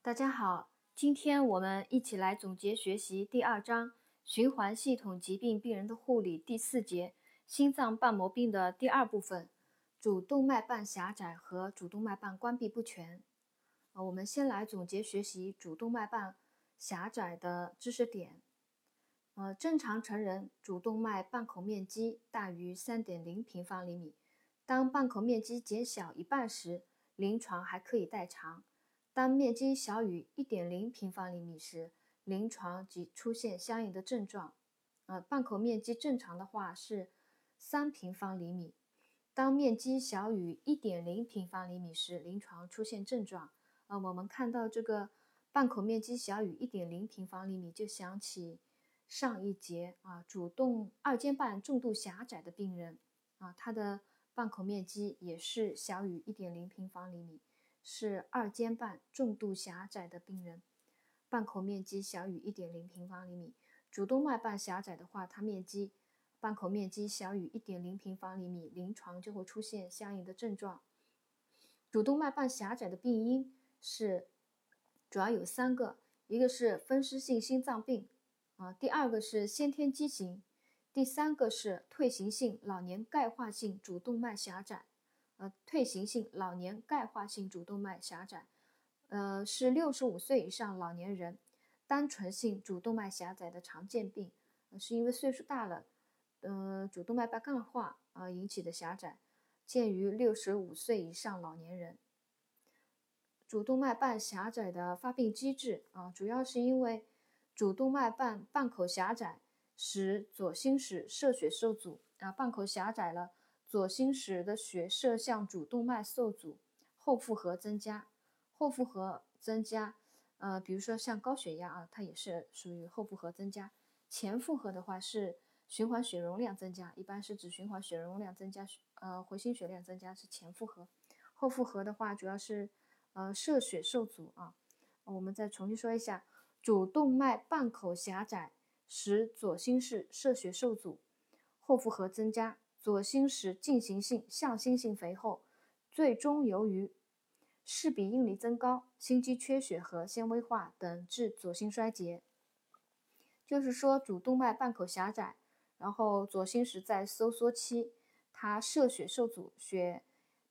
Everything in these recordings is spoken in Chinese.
大家好，今天我们一起来总结学习第二章循环系统疾病病人的护理第四节心脏瓣膜病的第二部分主动脉瓣狭窄和主动脉瓣关闭不全。呃，我们先来总结学习主动脉瓣狭窄的知识点。呃，正常成人主动脉瓣口面积大于三点零平方厘米，当瓣口面积减小一半时，临床还可以代偿。当面积小于一点零平方厘米时，临床即出现相应的症状。呃，瓣口面积正常的话是三平方厘米。当面积小于一点零平方厘米时，临床出现症状。呃，我们看到这个瓣口面积小于一点零平方厘米，就想起上一节啊，主动二尖瓣重度狭窄的病人啊，他的瓣口面积也是小于一点零平方厘米。是二尖瓣重度狭窄的病人，瓣口面积小于一点零平方厘米。主动脉瓣狭窄的话，它面积瓣口面积小于一点零平方厘米，临床就会出现相应的症状。主动脉瓣狭窄的病因是主要有三个，一个是风湿性心脏病啊，第二个是先天畸形，第三个是退行性老年钙化性主动脉狭窄。呃，退行性老年钙化性主动脉狭窄，呃，是六十五岁以上老年人单纯性主动脉狭窄的常见病，是因为岁数大了，呃，主动脉瓣钙化而引起的狭窄，见于六十五岁以上老年人。主动脉瓣狭窄的发病机制啊，主要是因为主动脉瓣瓣口狭窄，使左心室射血受阻啊，瓣口狭窄了。左心室的血射向主动脉受阻，后负荷增加，后负荷增加，呃，比如说像高血压啊，它也是属于后负荷增加。前负荷的话是循环血容量增加，一般是指循环血容量增加，呃，回心血量增加是前负荷。后负荷的话主要是呃射血受阻啊。我们再重新说一下，主动脉瓣口狭窄使左心室射血受阻，后负荷增加。左心室进行性向心性肥厚，最终由于室壁应力增高、心肌缺血和纤维化等致左心衰竭。就是说，主动脉瓣口狭窄，然后左心室在收缩期，它射血受阻，血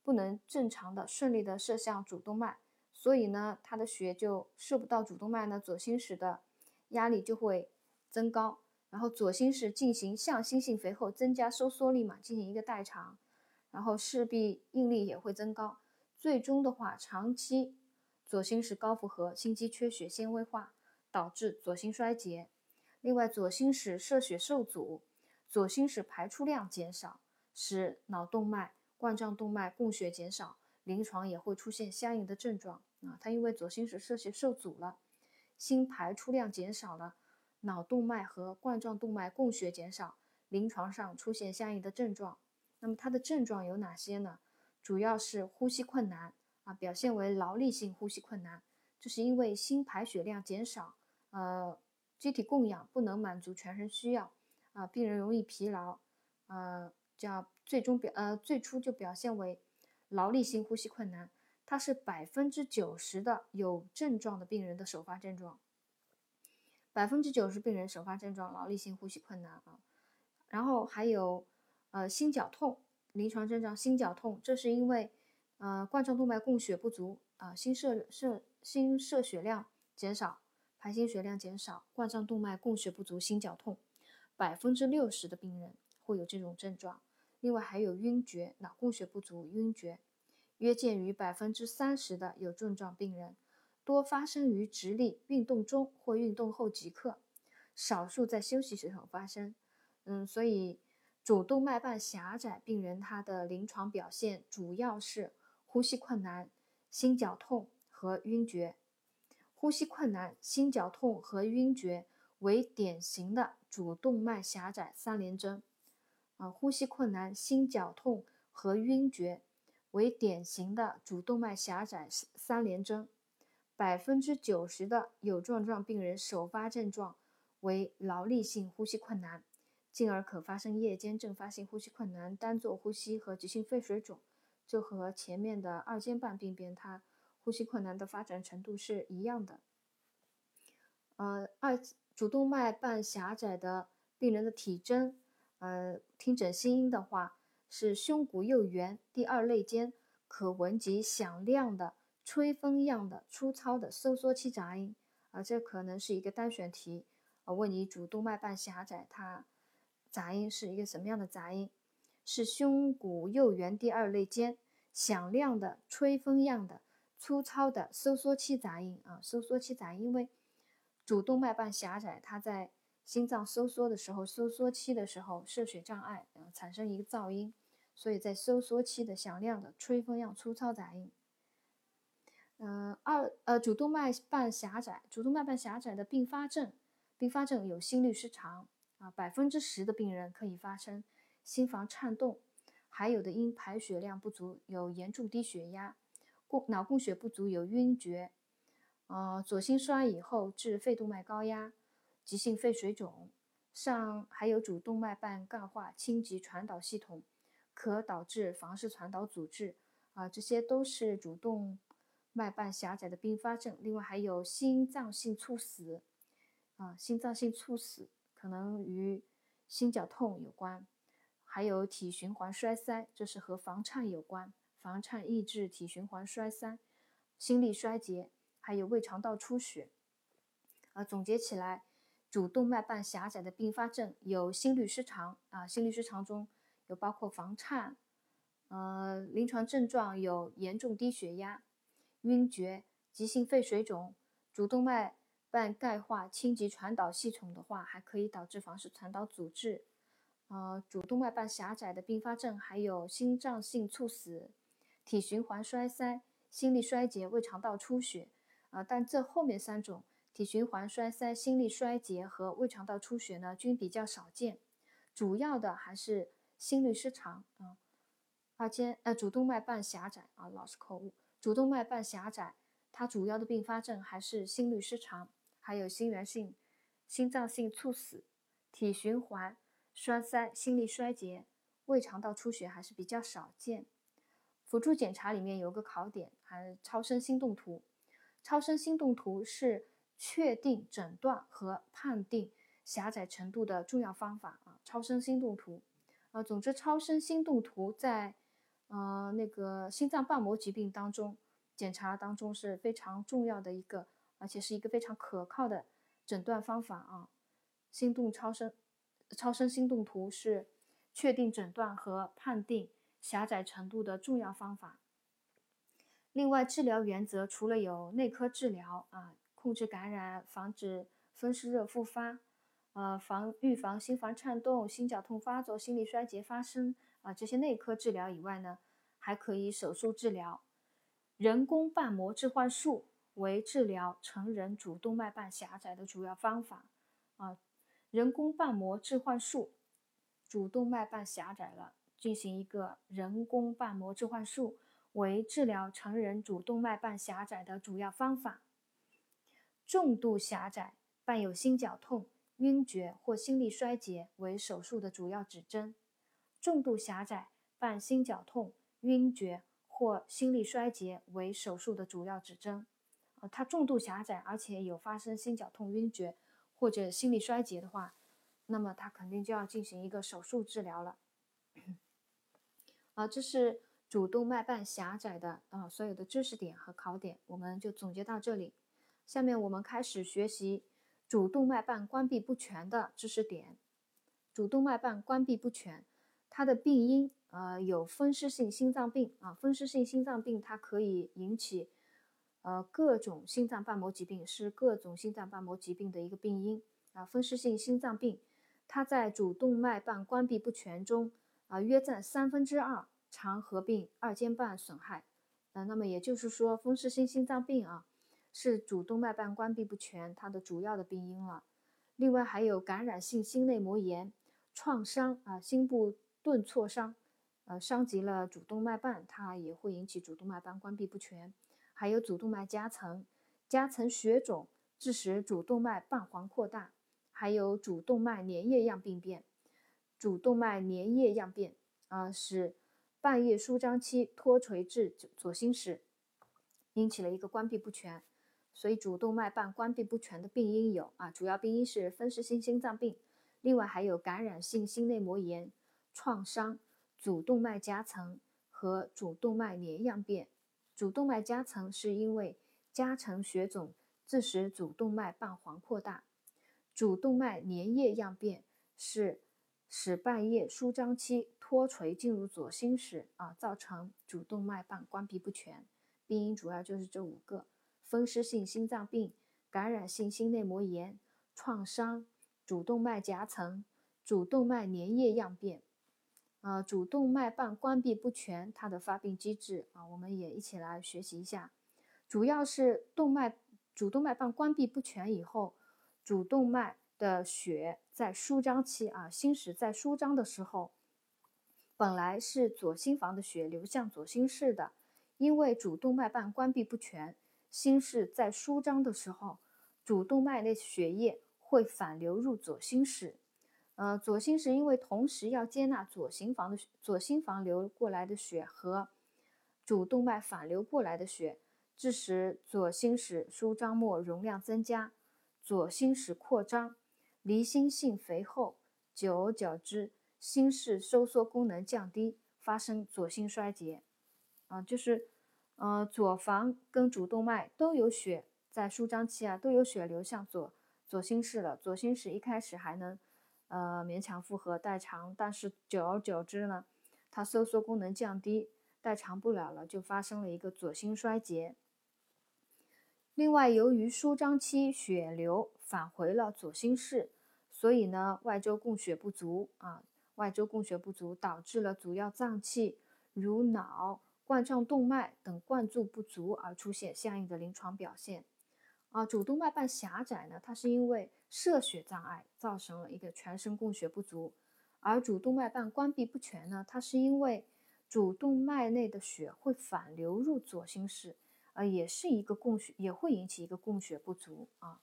不能正常的顺利的射向主动脉，所以呢，它的血就射不到主动脉呢，左心室的压力就会增高。然后左心室进行向心性肥厚，增加收缩力嘛，进行一个代偿，然后势必应力也会增高，最终的话，长期左心室高负荷，心肌缺血纤维化，导致左心衰竭。另外，左心室射血受阻，左心室排出量减少，使脑动脉、冠状动脉供血减少，临床也会出现相应的症状啊。它因为左心室射血受阻了，心排出量减少了。脑动脉和冠状动脉供血减少，临床上出现相应的症状。那么它的症状有哪些呢？主要是呼吸困难啊，表现为劳力性呼吸困难，这是因为心排血量减少，呃，机体供氧不能满足全身需要啊，病人容易疲劳，呃，叫最终表呃最初就表现为劳力性呼吸困难，它是百分之九十的有症状的病人的首发症状。百分之九十病人首发症状劳力性呼吸困难啊，然后还有呃心绞痛，临床症状心绞痛，这是因为呃冠状动脉供血不足啊，心射射心射血量减少，排心血量减少，冠状动脉供血不足，心绞痛，百分之六十的病人会有这种症状。另外还有晕厥，脑供血不足，晕厥，约见于百分之三十的有症状病人。多发生于直立运动中或运动后即刻，少数在休息时候发生。嗯，所以主动脉瓣狭窄病人他的临床表现主要是呼吸困难、心绞痛和晕厥。呼吸困难、心绞痛和晕厥为典型的主动脉狭窄三联征。啊，呼吸困难、心绞痛和晕厥为典型的主动脉狭窄三联征。百分之九十的有症状病人首发症状为劳力性呼吸困难，进而可发生夜间阵发性呼吸困难、单座呼吸和急性肺水肿，就和前面的二尖瓣病变它呼吸困难的发展程度是一样的。呃，二主动脉瓣狭窄的病人的体征，呃，听诊心音的话是胸骨右缘第二肋间可闻及响亮的吹风样的粗糙的收缩期杂音，啊，这可能是一个单选题，啊，问你主动脉瓣狭窄它杂音是一个什么样的杂音？是胸骨右缘第二肋间响亮的吹风样的粗糙的收缩期杂音啊，收缩期杂音，因为主动脉瓣狭窄，它在心脏收缩的时候，收缩期的时候摄血障碍，然后，产生一个噪音，所以在收缩期的响亮的吹风样粗糙杂音。嗯，二呃，主动脉瓣狭窄，主动脉瓣狭窄的并发症，并发症有心律失常啊，百分之十的病人可以发生。心房颤动，还有的因排血量不足有严重低血压，供脑供血不足有晕厥，呃，左心衰以后致肺动脉高压、急性肺水肿，上还有主动脉瓣钙化轻及传导系统，可导致房室传导阻滞，啊，这些都是主动脉瓣狭窄的并发症。另外还有心脏性猝死，啊，心脏性猝死可能与心绞痛有关。还有体循环衰塞，这是和房颤有关，房颤抑制体循环衰塞，心力衰竭，还有胃肠道出血。啊，总结起来，主动脉瓣狭窄的并发症有心律失常啊，心律失常中有包括房颤，呃，临床症状有严重低血压、晕厥、急性肺水肿，主动脉瓣钙化轻急传导系统的话，还可以导致房室传导阻滞。呃，主动脉瓣狭窄的并发症还有心脏性猝死、体循环衰塞、心力衰竭、胃肠道出血。啊，但这后面三种体循环衰塞、心力衰竭和胃肠道出血呢，均比较少见，主要的还是心律失常啊。而且，呃，主动脉瓣狭窄啊，老是口误。主动脉瓣狭窄，它主要的并发症还是心律失常，还有心源性心脏性猝死、体循环。栓塞、心力衰竭、胃肠道出血还是比较少见。辅助检查里面有个考点，还超声心动图。超声心动图是确定诊断和判定狭窄程度的重要方法啊。超声心动图，呃，总之，超声心动图在呃那个心脏瓣膜疾病当中检查当中是非常重要的一个，而且是一个非常可靠的诊断方法啊。心动超声。超声心动图是确定诊断和判定狭窄程度的重要方法。另外，治疗原则除了有内科治疗啊，控制感染，防止风湿热复发，呃，防预防心房颤动、心绞痛发作、心力衰竭发生啊这些内科治疗以外呢，还可以手术治疗。人工瓣膜置换术为治疗成人主动脉瓣狭窄的主要方法啊。人工瓣膜置换术，主动脉瓣狭窄了，进行一个人工瓣膜置换术，为治疗成人主动脉瓣狭窄的主要方法。重度狭窄伴有心绞痛、晕厥或心力衰竭为手术的主要指征。重度狭窄伴心绞痛、晕厥或心力衰竭为手术的主要指征。呃，它重度狭窄，而且有发生心绞痛、晕厥。或者心力衰竭的话，那么它肯定就要进行一个手术治疗了。啊，这是主动脉瓣狭窄的啊所有的知识点和考点，我们就总结到这里。下面我们开始学习主动脉瓣关闭不全的知识点。主动脉瓣关闭不全，它的病因呃有风湿性心脏病啊，风湿性心脏病它可以引起。呃，各种心脏瓣膜疾病是各种心脏瓣膜疾病的一个病因啊。风湿性心脏病，它在主动脉瓣关闭不全中啊，约占三分之二，常合并二尖瓣损害。呃，那么也就是说，风湿性心脏病啊，是主动脉瓣关闭不全它的主要的病因了。另外还有感染性心内膜炎、创伤啊，心部钝挫伤，呃，伤及了主动脉瓣，它也会引起主动脉瓣关闭不全。还有主动脉夹层，夹层血肿致使主动脉瓣环扩大；还有主动脉粘液样病变，主动脉粘液样变啊，使瓣叶舒张期脱垂至左心室，引起了一个关闭不全。所以主动脉瓣关闭不全的病因有啊，主要病因是风湿性心脏病，另外还有感染性心内膜炎、创伤、主动脉夹层和主动脉黏样变。主动脉夹层是因为夹层血肿致使主动脉瓣黄扩大，主动脉粘液样变是使瓣叶舒张期脱垂进入左心室啊，造成主动脉瓣关闭不全。病因主要就是这五个：风湿性心脏病、感染性心内膜炎、创伤、主动脉夹层、主动脉粘液样变。呃，主动脉瓣关闭不全，它的发病机制啊，我们也一起来学习一下。主要是动脉主动脉瓣关闭不全以后，主动脉的血在舒张期啊，心室在舒张的时候，本来是左心房的血流向左心室的，因为主动脉瓣关闭不全，心室在舒张的时候，主动脉内血液会反流入左心室。呃，左心室因为同时要接纳左心房的左心房流过来的血和主动脉反流过来的血，致使左心室舒张末容量增加，左心室扩张，离心性肥厚，久而久之，心室收缩功能降低，发生左心衰竭。啊，就是呃左房跟主动脉都有血在舒张期啊，都有血流向左左心室了，左心室一开始还能。呃，勉强负荷代偿，但是久而久之呢，它收缩功能降低，代偿不了了，就发生了一个左心衰竭。另外，由于舒张期血流返回了左心室，所以呢，外周供血不足啊，外周供血不足导致了主要脏器如脑、冠状动脉等灌注不足而出现相应的临床表现。啊，主动脉瓣狭窄呢，它是因为摄血障碍造成了一个全身供血不足；而主动脉瓣关闭不全呢，它是因为主动脉内的血会反流入左心室，呃，也是一个供血，也会引起一个供血不足啊，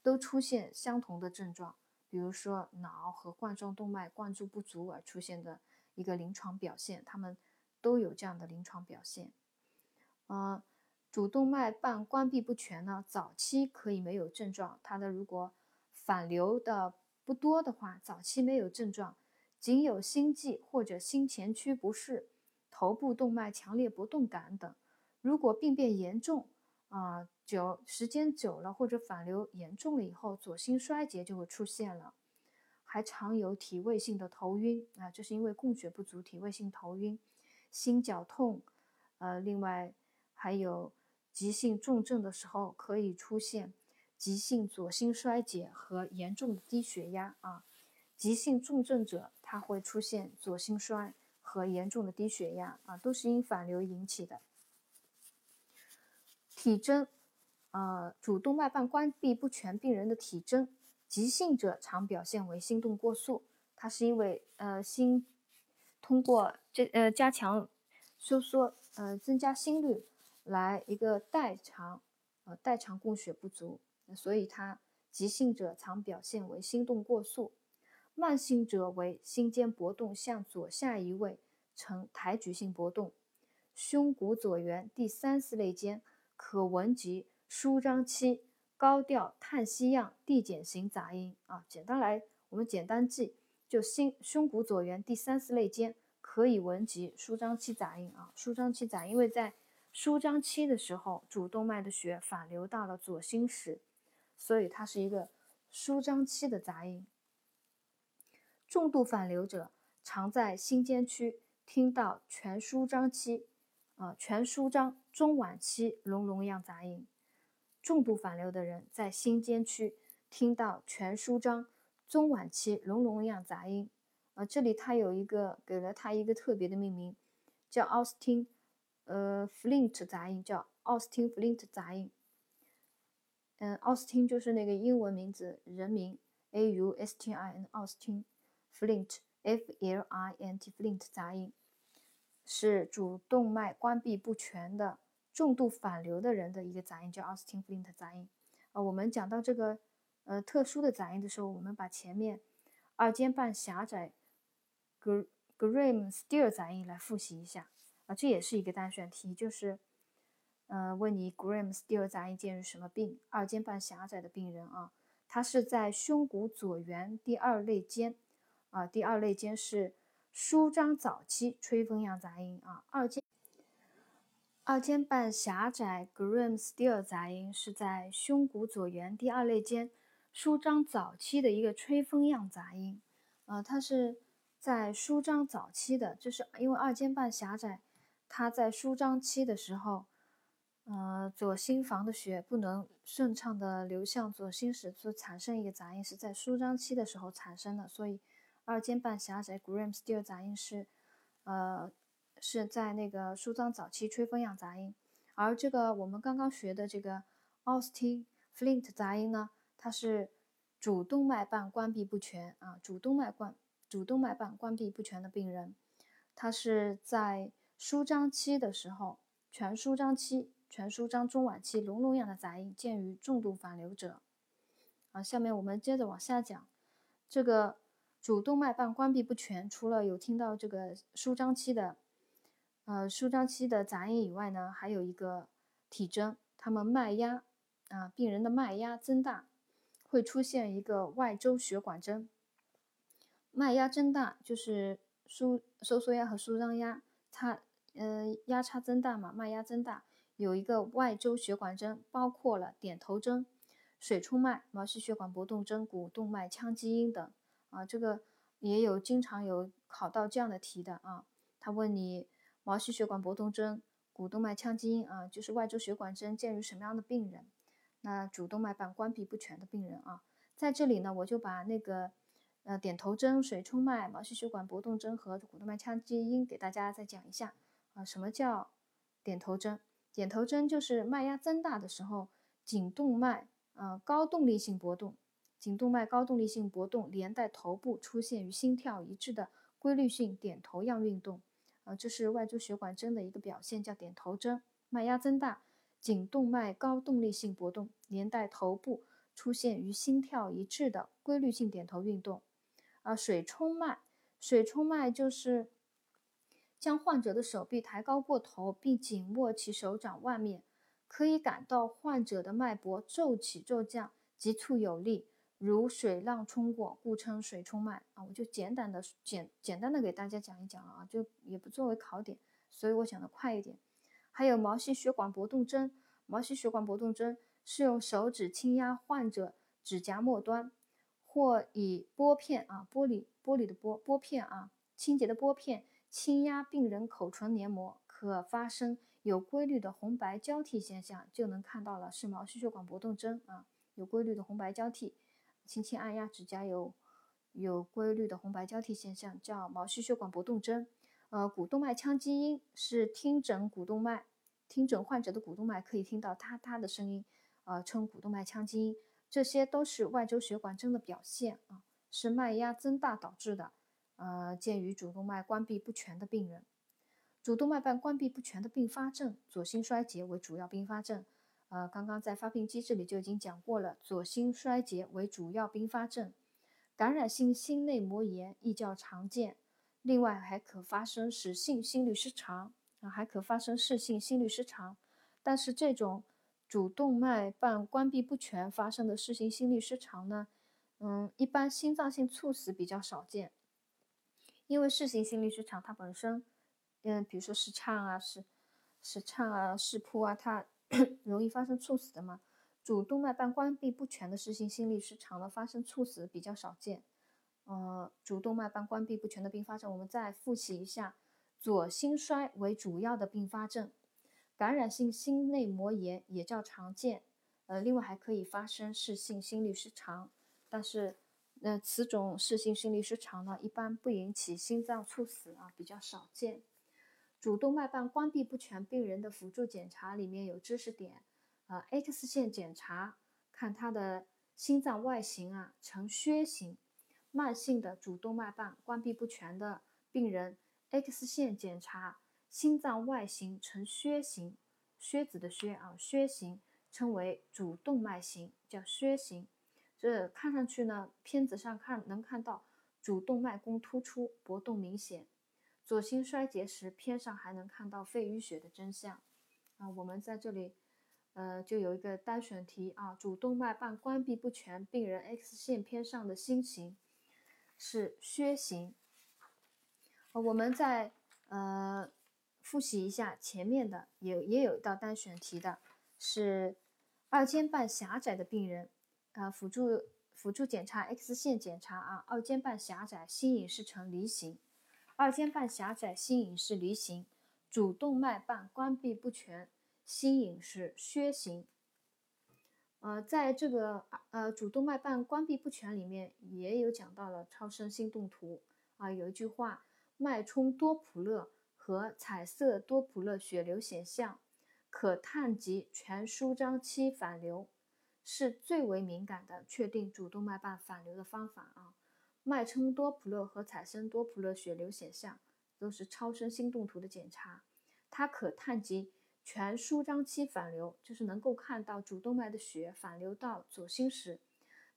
都出现相同的症状，比如说脑和冠状动脉灌注不足而出现的一个临床表现，他们都有这样的临床表现，啊。主动脉瓣关闭不全呢，早期可以没有症状，它的如果反流的不多的话，早期没有症状，仅有心悸或者心前区不适、头部动脉强烈搏动感等。如果病变严重啊，久时间久了或者反流严重了以后，左心衰竭就会出现了，还常有体位性的头晕啊，这是因为供血不足，体位性头晕、心绞痛，呃，另外还有。急性重症的时候，可以出现急性左心衰竭和严重的低血压啊。急性重症者，他会出现左心衰和严重的低血压啊，都是因反流引起的。体征，呃，主动脉瓣关闭不全病人的体征，急性者常表现为心动过速，它是因为呃心通过这呃加强收缩，呃增加心率。来一个代偿，呃，代偿供血不足，所以它急性者常表现为心动过速，慢性者为心尖搏动向左下移位呈抬举性搏动，胸骨左缘第三四肋间可闻及舒张期高调叹息样递减型杂音啊。简单来，我们简单记，就心胸骨左缘第三四肋间可以闻及舒张期杂音啊。舒张期杂，因为在舒张期的时候，主动脉的血反流到了左心室，所以它是一个舒张期的杂音。重度反流者常在心间区听到全舒张期，啊，全舒张中晚期隆隆样杂音。重度反流的人在心间区听到全舒张中晚期隆隆样杂音，啊，这里它有一个给了它一个特别的命名，叫奥斯汀。呃，Flint 杂音叫奥斯汀 Flint 杂音。嗯，奥斯汀就是那个英文名字人名 A U S T I N 奥斯汀 Flint F L I N T Flint 杂音，是主动脉关闭不全的重度反流的人的一个杂音，叫奥斯汀 Flint 杂音。啊，我们讲到这个呃特殊的杂音的时候，我们把前面二尖瓣狭窄 Graham Still 杂音来复习一下。啊，这也是一个单选题，就是，呃，问你 Graham-Still 第二杂音见于什么病？二尖瓣狭窄的病人啊，他是在胸骨左缘第二肋间啊，第二肋间是舒张早期吹风样杂音啊，二尖二尖瓣狭窄 Graham-Still 杂音是在胸骨左缘第二肋间舒张早期的一个吹风样杂音啊，它是在舒张早期的，就是因为二尖瓣狭窄，它在舒张期的时候。呃，左心房的血不能顺畅的流向左心室，所产生一个杂音，是在舒张期的时候产生的。所以，二尖瓣狭窄 g r a m s t e e l 杂音是，呃，是在那个舒张早期吹风样杂音。而这个我们刚刚学的这个 Austin Flint 杂音呢，它是主动脉瓣关闭不全啊，主动脉关主动脉瓣关闭不全的病人，他是在舒张期的时候，全舒张期。全舒张中晚期隆隆样的杂音见于重度反流者。啊，下面我们接着往下讲，这个主动脉瓣关闭不全，除了有听到这个舒张期的，呃，舒张期的杂音以外呢，还有一个体征，他们脉压啊，病人的脉压增大，会出现一个外周血管征。脉压增大就是收收缩压和舒张压差，呃，压差增大嘛，脉压增大。有一个外周血管征，包括了点头征、水冲脉、毛细血管搏动征、股动脉腔积音等啊，这个也有经常有考到这样的题的啊。他问你毛细血管搏动征、股动脉腔积音啊，就是外周血管征见于什么样的病人？那主动脉瓣关闭不全的病人啊，在这里呢，我就把那个呃点头征、水冲脉、毛细血管搏动征和股动脉腔积音给大家再讲一下什么叫点头征？点头征就是脉压增大的时候，颈动脉呃高动力性搏动，颈动脉高动力性搏动连带头部出现与心跳一致的规律性点头样运动，啊，这是外周血管征的一个表现，叫点头征。脉压增大，颈动脉高动力性搏动连带头部出现与心跳一致的规律性点头运动。啊，水冲脉，水冲脉就是。将患者的手臂抬高过头，并紧握其手掌腕面，可以感到患者的脉搏骤起骤降，急促有力，如水浪冲过，故称水冲脉啊。我就简短的简简单的给大家讲一讲了啊，就也不作为考点，所以我讲的快一点。还有毛细血管搏动征，毛细血管搏动征是用手指轻压患者指甲末端，或以拨片啊，玻璃玻璃的拨拨片啊，清洁的拨片。轻压病人口唇黏膜，可发生有规律的红白交替现象，就能看到了是毛细血管搏动征啊，有规律的红白交替。轻轻按压指甲有有规律的红白交替现象，叫毛细血管搏动征。呃，股动脉腔积音是听诊股动脉，听诊患者的股动脉可以听到嗒嗒的声音，呃，称股动脉腔积音。这些都是外周血管征的表现啊，是脉压增大导致的。呃，鉴于主动脉关闭不全的病人，主动脉瓣关闭不全的并发症，左心衰竭为主要并发症。呃，刚刚在发病机制里就已经讲过了，左心衰竭为主要并发症，感染性心内膜炎亦较常见。另外还可发生室性心律失常啊，还可发生室性心律失常。但是这种主动脉瓣关闭不全发生的室性心律失常呢，嗯，一般心脏性猝死比较少见。因为室性心律失常，它本身，嗯，比如说室颤啊、室室颤啊、室扑啊，它 容易发生猝死的嘛。主动脉瓣关闭不全的室性心律失常呢，发生猝死比较少见。呃，主动脉瓣关闭不全的并发症，我们再复习一下：左心衰为主要的并发症，感染性心内膜炎也较常见。呃，另外还可以发生室性心律失常，但是。那此种室性心律失常呢，一般不引起心脏猝死啊，比较少见。主动脉瓣关闭不全病人的辅助检查里面有知识点，呃，X 线检查看他的心脏外形啊呈靴形，慢性的主动脉瓣关闭不全的病人，X 线检查心脏外形呈靴形，靴子的靴啊，靴形称为主动脉型，叫靴形。这看上去呢，片子上看能看到主动脉弓突出，搏动明显。左心衰竭时，片上还能看到肺淤血的真相。啊，我们在这里，呃，就有一个单选题啊，主动脉瓣关闭不全病人 X 线片上的心形是靴形。呃，我们再呃复习一下前面的，也也有一道单选题的，是二尖瓣狭窄的病人，呃，辅助辅助检查 X 线检查啊，二尖瓣狭窄，心影是呈梨形，二尖瓣狭窄，心影是梨形。主动脉瓣关闭不全，心影是靴形。呃，在这个呃主动脉瓣关闭不全里面，也有讲到了超声心动图啊，有一句话：脉冲多普勒和彩色多普勒血流显像，可探及全舒张期反流，是最为敏感的确定主动脉瓣反流的方法啊。脉冲多普勒和彩色多普勒血流显像。都是超声心动图的检查，它可探及全舒张期反流，就是能够看到主动脉的血反流到左心室，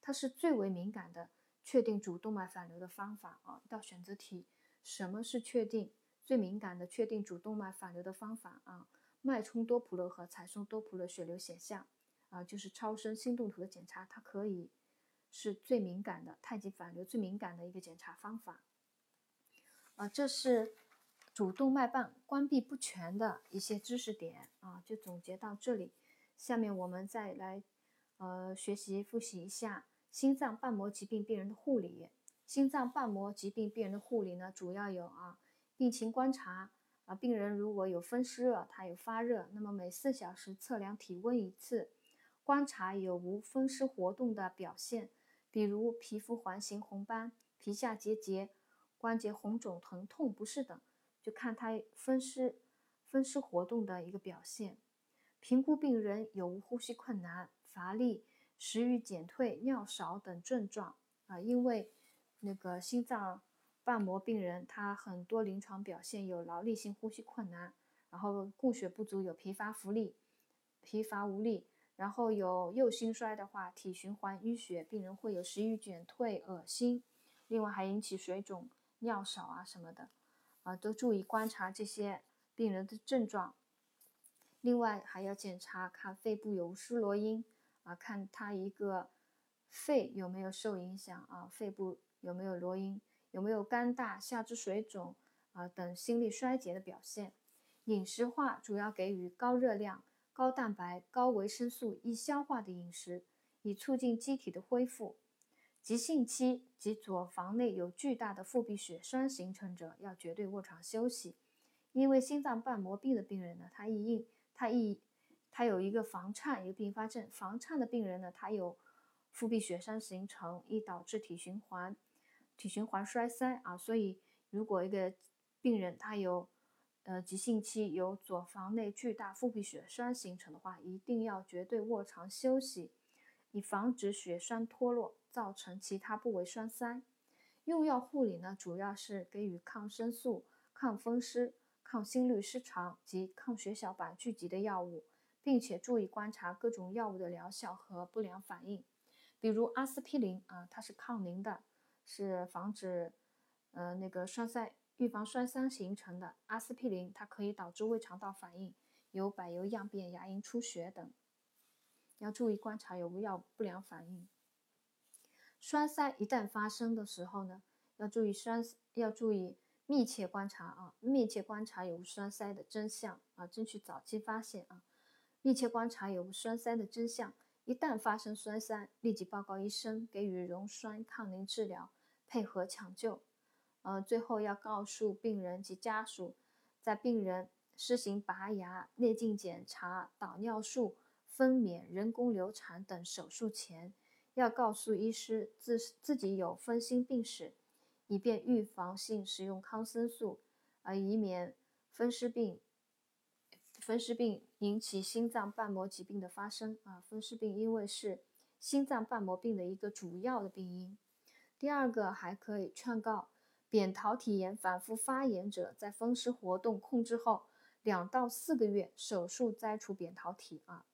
它是最为敏感的确定主动脉反流的方法啊。一道选择题，什么是确定最敏感的确定主动脉反流的方法啊？脉冲多普勒和彩松多普勒血流显像啊，就是超声心动图的检查，它可以是最敏感的太极反流最敏感的一个检查方法。啊，这是主动脉瓣关闭不全的一些知识点啊，就总结到这里。下面我们再来呃学习复习一下心脏瓣膜疾病病人的护理。心脏瓣膜疾病病人的护理呢，主要有啊病情观察啊，病人如果有风湿热，他有发热，那么每四小时测量体温一次，观察有无风湿活动的表现，比如皮肤环形红斑、皮下结节。关节红肿、疼痛不适等，就看他风湿、风湿活动的一个表现。评估病人有无呼吸困难、乏力、食欲减退、尿少等症状啊。因为那个心脏瓣膜病人，他很多临床表现有劳力性呼吸困难，然后供血不足，有疲乏无力、疲乏无力，然后有右心衰的话，体循环淤血，病人会有食欲减退、恶心，另外还引起水肿。尿少啊什么的，啊都注意观察这些病人的症状。另外还要检查看肺部有无湿罗音啊，看他一个肺有没有受影响啊，肺部有没有罗音，有没有肝大、下肢水肿啊等心力衰竭的表现。饮食化主要给予高热量、高蛋白、高维生素、易消化的饮食，以促进机体的恢复。急性期及左房内有巨大的腹壁血栓形成者，要绝对卧床休息。因为心脏瓣膜病的病人呢，他易硬，他易，他有一个房颤一个并发症。房颤的病人呢，他有腹壁血栓形成，易导致体循环，体循环衰塞啊。所以，如果一个病人他有，呃，急性期有左房内巨大腹壁血栓形成的话，一定要绝对卧床休息，以防止血栓脱落。造成其他部位栓塞，用药护理呢，主要是给予抗生素、抗风湿、抗心律失常及抗血小板聚集的药物，并且注意观察各种药物的疗效和不良反应。比如阿司匹林啊，它是抗凝的，是防止呃那个栓塞、预防栓塞形成的。阿司匹林它可以导致胃肠道反应，有柏油样变、牙龈出血等，要注意观察有无药不良反应。栓塞一旦发生的时候呢，要注意栓，要注意密切观察啊，密切观察有无栓塞的真相啊，争取早期发现啊，密切观察有无栓塞的真相。一旦发生栓塞，立即报告医生，给予溶栓抗凝治疗，配合抢救。呃，最后要告诉病人及家属，在病人施行拔牙、内镜检查、导尿术、分娩、人工流产等手术前。要告诉医师自自己有分心病史，以便预防性使用抗生素，啊，以免风湿病风湿病引起心脏瓣膜疾病的发生啊。风湿病因为是心脏瓣膜病的一个主要的病因。第二个还可以劝告扁桃体炎反复发炎者，在风湿活动控制后两到四个月手术摘除扁桃体啊，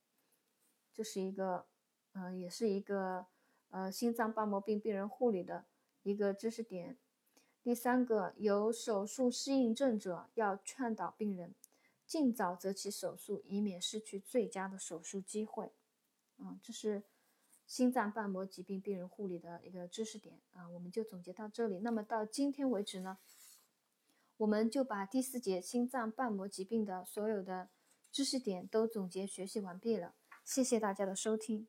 这是一个。呃，也是一个呃心脏瓣膜病病人护理的一个知识点。第三个，有手术适应症者要劝导病人尽早择期手术，以免失去最佳的手术机会。嗯，这是心脏瓣膜疾病病人护理的一个知识点啊，我们就总结到这里。那么到今天为止呢，我们就把第四节心脏瓣膜疾病的所有的知识点都总结学习完毕了。谢谢大家的收听。